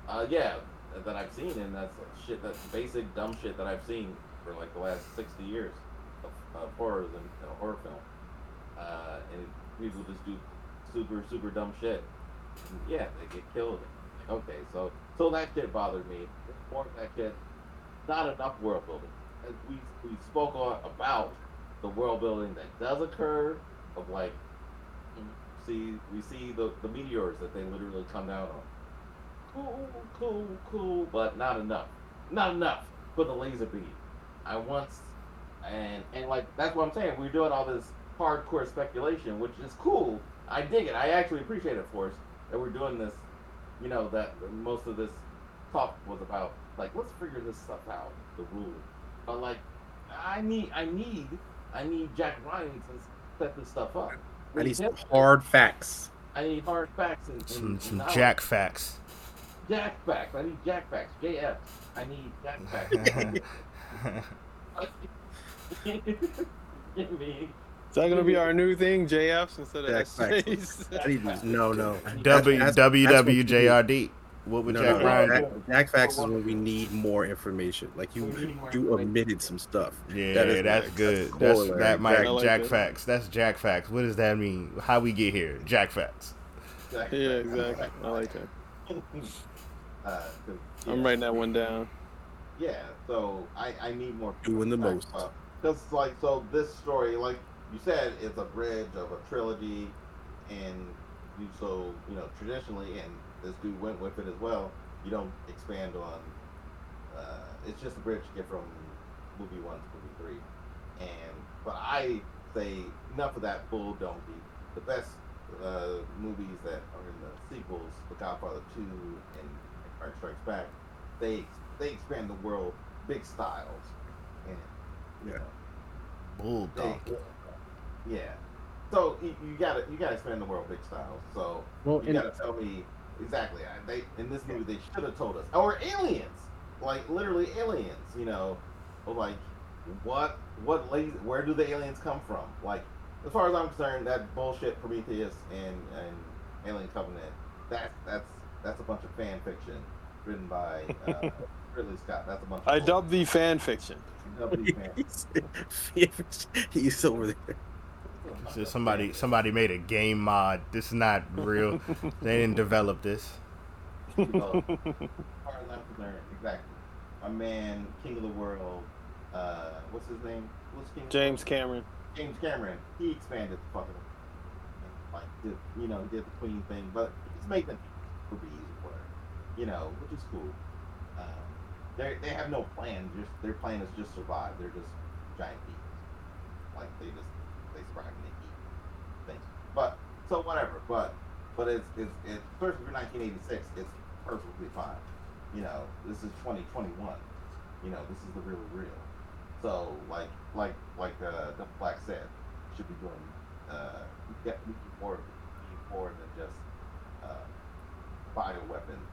Uh, yeah, that I've seen, and that's shit. That's basic dumb shit that I've seen for like the last 60 years of, of horrors and you know, horror film. Uh, and people just do super, super dumb shit. And yeah, they get killed. Like, okay, so so that shit bothered me. More that shit. Not enough world building. we we spoke on about the world building that does occur of like see we see the, the meteors that they literally come down on. Cool, cool, cool, but not enough. Not enough for the laser beam. I once, and and like that's what I'm saying. We're doing all this hardcore speculation, which is cool. I dig it. I actually appreciate it for us that we're doing this. You know that most of this talk was about like let's figure this stuff out, the rules. But like I need I need I need Jack Ryan to set this stuff up. I need some hard facts. I need hard facts and, and Some some Jack facts. Jack facts. I need Jack facts. JF. I need Jack facts. Give me. Is that gonna be our new thing, JFs instead of Jack facts. SJs? I need these- no, no. W. WWJRD. What would No, Jack no, Ryan Jack. Jack facts is when we need more information. Like you, you omitted some stuff. Yeah, That is that's nice. good. That's That's that might I like Jack it. facts. That's Jack facts. What does that mean? How we get here? Jack facts. Jack Yeah, facts. exactly. I like that. Uh, 'cause, I'm writing that one down. Yeah, so I, I need more Doing the most. Because like so this story, like you said, is a bridge of a trilogy, and you so you know traditionally, and this dude went with it as well. You don't expand on. Uh, it's just a bridge to get from movie one to movie three, and but I say enough of that bull donkey. The best uh, movies that are in the sequels, The Godfather Two and Empire Strikes Back, they they expand the world big styles, and you Yeah. know, Bull they- yeah. So you, you gotta you gotta expand the world big styles. So Well, you gotta tell me exactly. They in this movie they should have told us, or aliens, like literally aliens. You know, like what what laser, where do the aliens come from? Like as far as I'm concerned, that bullshit Prometheus and and Alien Covenant, that that's that's a bunch of fan fiction written by uh, Ridley Scott. That's a bunch. Of I dub dubbed the fan fiction. Dubbed the fan. he's, he's over there. So somebody somebody made a game mod. This is not real. they didn't develop this. You know, as far as I'm concerned, exactly. My man, King of the World. Uh, what's his name? What's King? of the James Cameron. James Cameron. He expanded the fucking like did you know did the Queen thing, but he's made them movies or whatever, you know, which is cool. They they have no plan. Just their plan is just survive. They're just giant beasts. Like they just they survive and they eat things. But so whatever. But but it's it's it's especially for 1986. It's perfectly fine. You know, this is 2021. You know, this is the real real. So like like like uh, the Black said, should be doing uh, get more more than just uh, bio weapons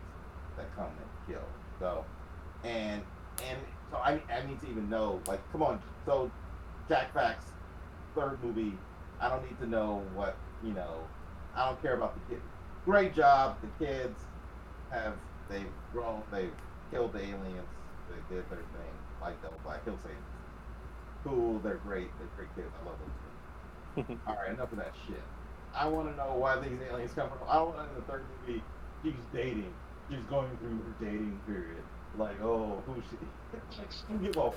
that come and kill. So and and so I I need to even know like come on so Jack Facts third movie I don't need to know what you know I don't care about the kids. Great job the kids have they've grown they've killed the aliens they did their thing like the Black Hill Saints cool. They're great. They're great kids. I love them. All right, enough of that shit. I want to know why these aliens come from. I want in the third movie. She's dating. She's going through her dating period. Like, oh, who's she? like, give a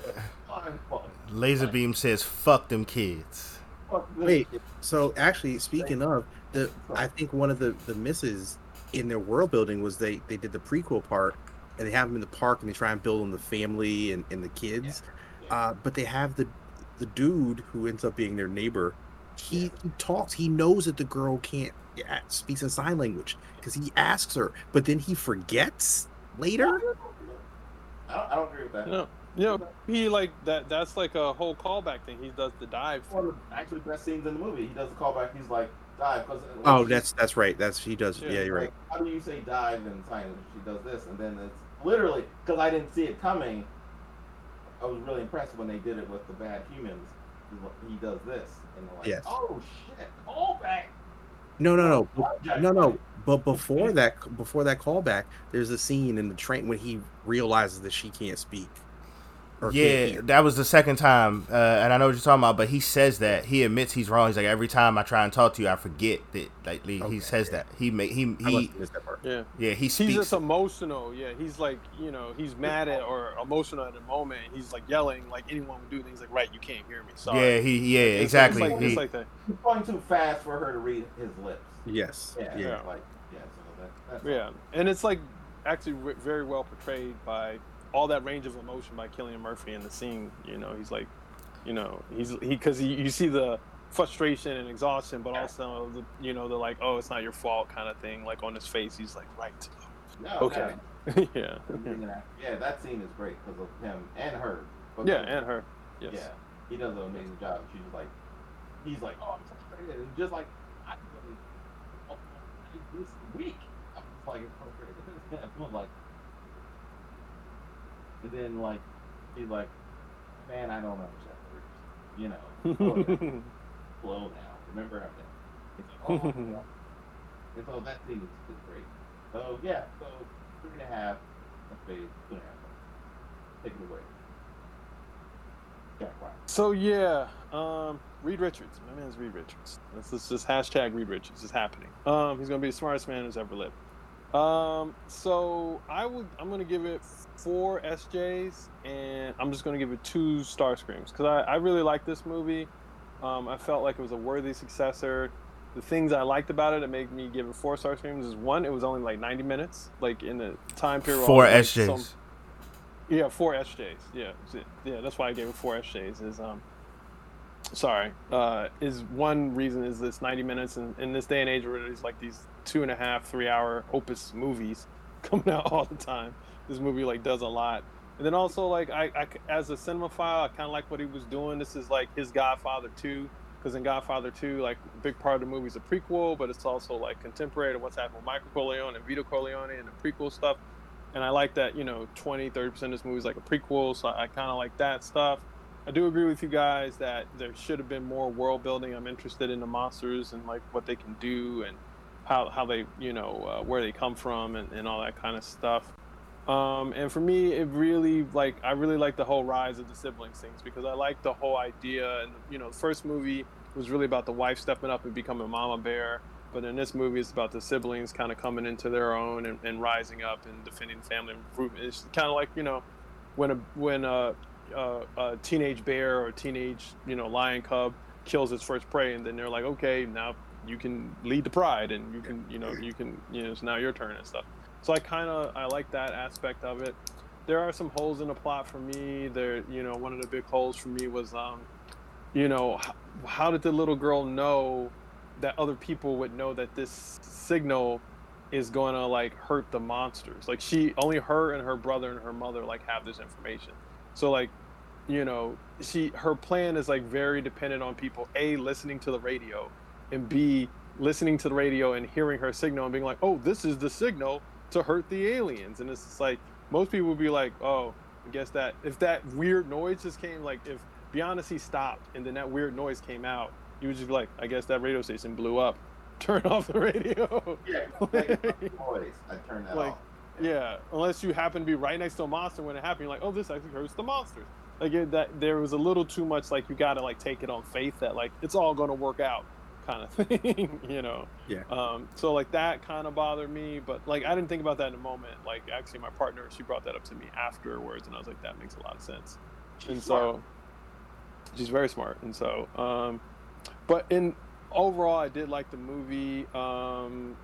fine fuck. Laser Beam says, "Fuck them kids." Fuck this Wait, shit. so actually, speaking of the, I think one of the the misses in their world building was they they did the prequel part, and they have them in the park, and they try and build on the family and, and the kids, uh, but they have the the dude who ends up being their neighbor. He, Yeah. he talks. He knows that the girl can't yeah, speaks in sign language because he asks her, but then he forgets later. I don't, I don't agree with that. No, you know, he like that. That's like a whole callback thing. He does the dive. One of the actually best scenes in the movie. He does the callback. He's like, dive. Cause, like, Oh, that's that's right. That's he does. Yeah. Yeah, you're right. How do you say dive in sign language? She does this, and then it's literally because I didn't see it coming. I was really impressed when they did it with the bad humans. He does this, and they're like, Yes. "Oh shit, callback!" No, no, no, oh, no, no. White. But before that, before that callback, there's a scene in the train when he realizes that she can't speak. yeah, that was the second time, uh, and I know what you're talking about. But he says that he admits he's wrong. He's like, every time I try and talk to you, I forget that. Like he okay, says yeah. that he make he he. Yeah, yeah. He speaks. He's just emotional. Yeah, he's like you know he's mad at or emotional at the moment. He's like yelling like anyone would do. Things like right, you can't hear me. Sorry. Yeah, he yeah it's, exactly. It's like, he, it's like that. He's going too fast for her to read his lips. Yes. Yeah. Yeah. Like yeah. So that, yeah, and it's like actually very well portrayed by all that range of emotion by Cillian Murphy in the scene. You know, he's like, you know, he's he because you see the frustration and exhaustion, but also the, you know the like, oh, it's not your fault kind of thing. Like on his face, he's like, right. No, okay. yeah. yeah, that scene is great because of him and her. Yeah, and her. Yes. Yeah, he does an amazing job. She's like, he's like, oh, I'm frustrated, and just like, I really, oh, this week, Like, I'm like, and then like he's like, man, I don't understand words. You know, down. slow down. Remember everything. It's like, oh, and so that scene is, is great. So yeah, so three and a half. Let's say two and a half. Take it away. So yeah, um, Reed Richards. My man's Reed Richards. This is just hashtag Reed Richards is happening. Um, he's gonna be the smartest man who's ever lived. Um, so I would I'm gonna give it four SJs, and I'm just gonna give it two star screams because I, I really like this movie. Um, I felt like it was a worthy successor. The things I liked about it that made me give it four star screams is one, it was only like 90 minutes, like in the time period. Four SJs. Some, yeah, four SJs. Yeah, yeah, that's why I gave it four SJs. Is um, sorry, uh, is one reason is this 90 minutes, and in this day and age where there's like these two and a half, three hour opus movies coming out all the time this movie like does a lot. And then also like I, I as a cinemaphile, I kind of like what he was doing. This is like his Godfather 2 because in Godfather 2, like a big part of the movie is a prequel, but it's also like contemporary to what's happening with Michael Corleone and Vito Corleone and the prequel stuff. And I like that, you know, 20, 30% of this movie is like a prequel, so I kind of like that stuff. I do agree with you guys that there should have been more world building. I'm interested in the monsters and like what they can do and how, how they, you know, uh, where they come from and, and all that kind of stuff. Um, and for me, it really like I really like the whole rise of the siblings things because I like the whole idea. And you know, the first movie was really about the wife stepping up and becoming mama bear, but in this movie, it's about the siblings kind of coming into their own and, and rising up and defending family. It's kind of like you know, when a when a, a, a teenage bear or teenage you know lion cub kills its first prey, and then they're like, okay, now you can lead the pride, and you can you know you can you know it's now your turn and stuff. So I kind of I like that aspect of it. There are some holes in the plot for me. There, you know, one of the big holes for me was, um, you know, how, how did the little girl know that other people would know that this signal is going to like hurt the monsters? Like she, only her and her brother and her mother like have this information. So like, you know, she her plan is like very dependent on people a listening to the radio, and b listening to the radio and hearing her signal and being like, oh, this is the signal to hurt the aliens. And it's just like most people would be like, oh, I guess that if that weird noise just came, like if Beyonce stopped and then that weird noise came out, you would just be like, I guess that radio station blew up. Turn off the radio. Yeah, like, noise. I turn that like, off. Yeah, unless you happen to be right next to a monster when it happened, you're like, oh, this actually hurts the monsters. Like it, that, there was a little too much. Like you got to like take it on faith that like it's all going to work out kind of thing, you know. Yeah. Um, so like that kind of bothered me, but like I didn't think about that in a moment. Like actually, my partner she brought that up to me afterwards, and I was like, that makes a lot of sense. She's and smart. so she's very smart, and so, um, but in overall, I did like the movie. Um,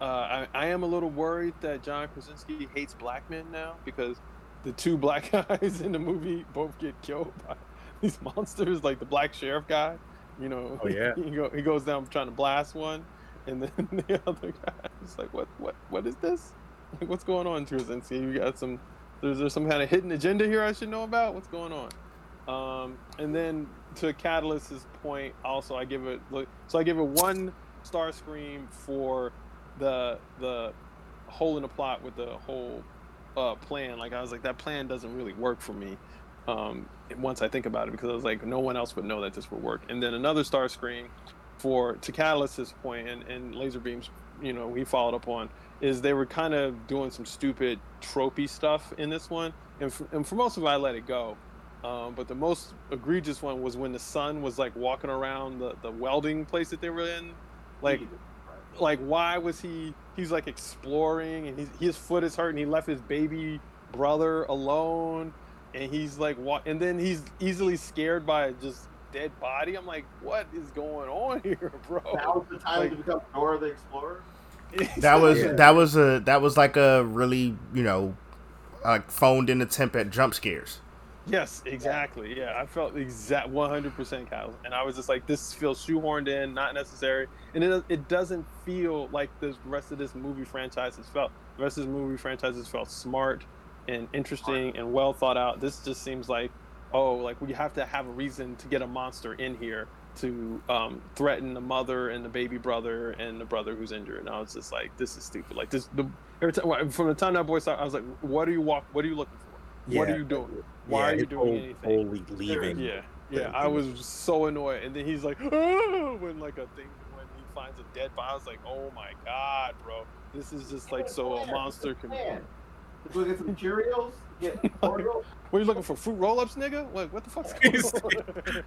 uh, I, I am a little worried that John Krasinski hates black men now because the two black guys in the movie both get killed by these monsters, like the black sheriff guy you know, oh, yeah. he, go, he goes down trying to blast one, and then the other guy is like, "What? What? What is this? Like, what's going on, Krasinski? You got some? There's there some kind of hidden agenda here I should know about? What's going on?" Um, and then to Catalyst's point, also I give it so I give it one star scream for the the hole in the plot with the whole uh, plan. Like I was like, that plan doesn't really work for me um, once I think about it because I was like, no one else would know that this would work. And then another star screen for to Catalyst's point and, and Laser Beam's you know he followed up on is they were kind of doing some stupid tropey stuff in this one, and for, and for most of it I let it go. Um, but the most egregious one was when the son was like walking around the, the welding place that they were in, like like why was he he's like exploring and he's, his foot is hurt and he left his baby brother alone and he's like what and then he's easily scared by just dead body i'm like what is going on here bro that was the time like, to become Dora the Explorer that was yeah. that was a that was like a really you know like phoned in attempt at jump scares Yes, exactly. Yeah, I felt exact 100% Kyle, and I was just like, this feels shoehorned in, not necessary, and it it doesn't feel like the rest of this movie franchise has felt. The rest of this movie franchise has felt smart and interesting and well thought out. This just seems like, oh, like we have to have a reason to get a monster in here to um, threaten the mother and the baby brother and the brother who's injured. And I was just like, this is stupid. Like this, the every time from the time that boy started, I was like, what are you walk? What are you looking for? Yeah. What are you doing? Why yeah, are you doing anything? Totally leaving. Yeah, yeah. I was so annoyed, and then he's like, oh, when like a thing when he finds a dead body, I was like, oh my god, bro, this is just like so a monster can. Let's go get some Cheerios. Get Oreos. What are you looking for? Fruit roll-ups, nigga? What, what the fuck's going on?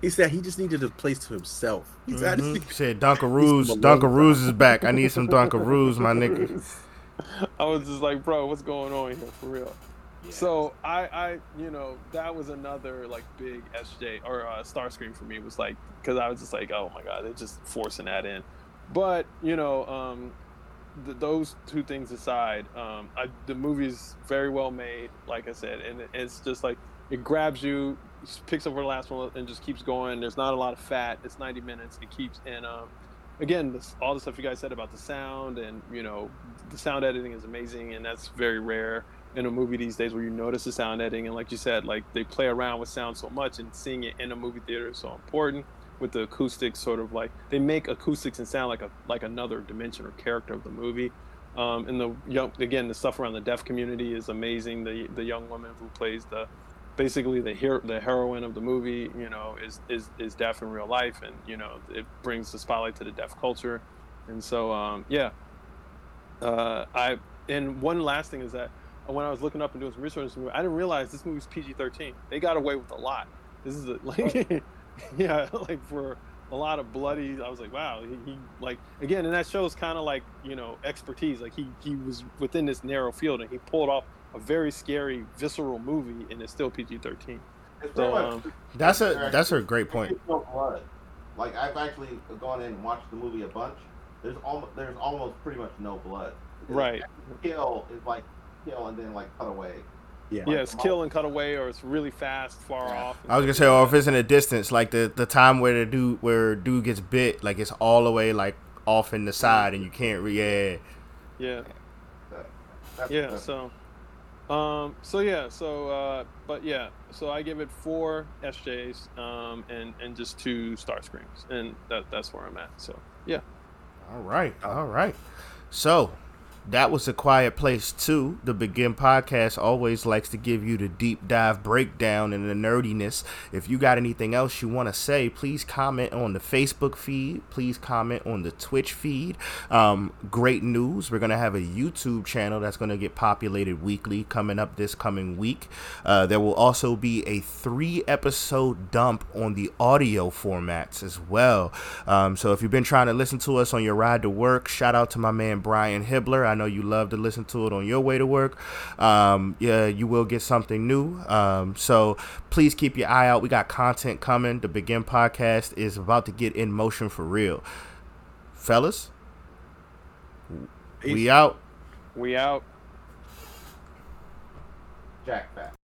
he said he just needed a place to himself. He said, mm-hmm. he said Dunkaroos, Dunkaroos is back. I need some Dunkaroos, my nigga. I was just like, bro, what's going on here for real? So I, I, you know, that was another like big SJ or uh, Starscream for me was like because I was just like, oh my god, they're just forcing that in. But you know, um, th- those two things aside, um, I, the movie's very well made, like I said, and it's just like it grabs you, picks up where the last one and just keeps going. There's not a lot of fat. It's 90 minutes. It keeps and um, again, this, all the stuff you guys said about the sound and you know, the sound editing is amazing, and that's very rare in a movie these days where you notice the sound editing and like you said like they play around with sound so much and seeing it in a movie theater is so important with the acoustics sort of like they make acoustics and sound like a like another dimension or character of the movie. Um, and the young again the stuff around the deaf community is amazing. The the young woman who plays the basically the hero the heroine of the movie you know is is is deaf in real life and you know it brings the spotlight to the deaf culture. And so um, yeah. Uh, i and one last thing is that when I was looking up and doing some research, on this movie, I didn't realize this movie's PG-13. They got away with a lot. This is a, like, yeah, like for a lot of bloody. I was like, wow, he, he like again, and that shows kind of like you know expertise. Like he he was within this narrow field and he pulled off a very scary, visceral movie, and it's still PG-13. So, um, that's a that's a great point. Like I've actually gone in and watched the movie a bunch. There's almost there's almost pretty much no blood. Right. Kill is like kill and then like cut away. Yeah, yeah, it's kill and cut away, or it's really fast, far off. I was gonna say, or if it's in a distance, like the the time where the dude where dude gets bit, like it's all the way like off in the side, and you can't react. Yeah. Yeah. yeah. So, um, so yeah, so uh, but yeah, so I give it four SJs, um, and and just two star screams, and that that's where I'm at. So yeah. All right. All right. So that was a quiet place too. The Begin podcast always likes to give you the deep dive breakdown and the nerdiness. If you got anything else you want to say, please comment on the Facebook feed. Please comment on the Twitch feed. Um, great news! We're gonna have a YouTube channel that's gonna get populated weekly coming up this coming week. Uh, there will also be a three episode dump on the audio formats as well. Um, so if you've been trying to listen to us on your ride to work, shout out to my man Brian Hibbler. I know you love to listen to it on your way to work. Um, yeah, you will get something new. Um, so please keep your eye out. We got content coming. The Begin podcast is about to get in motion for real. Fellas, Peace. we out. We out. Jack back.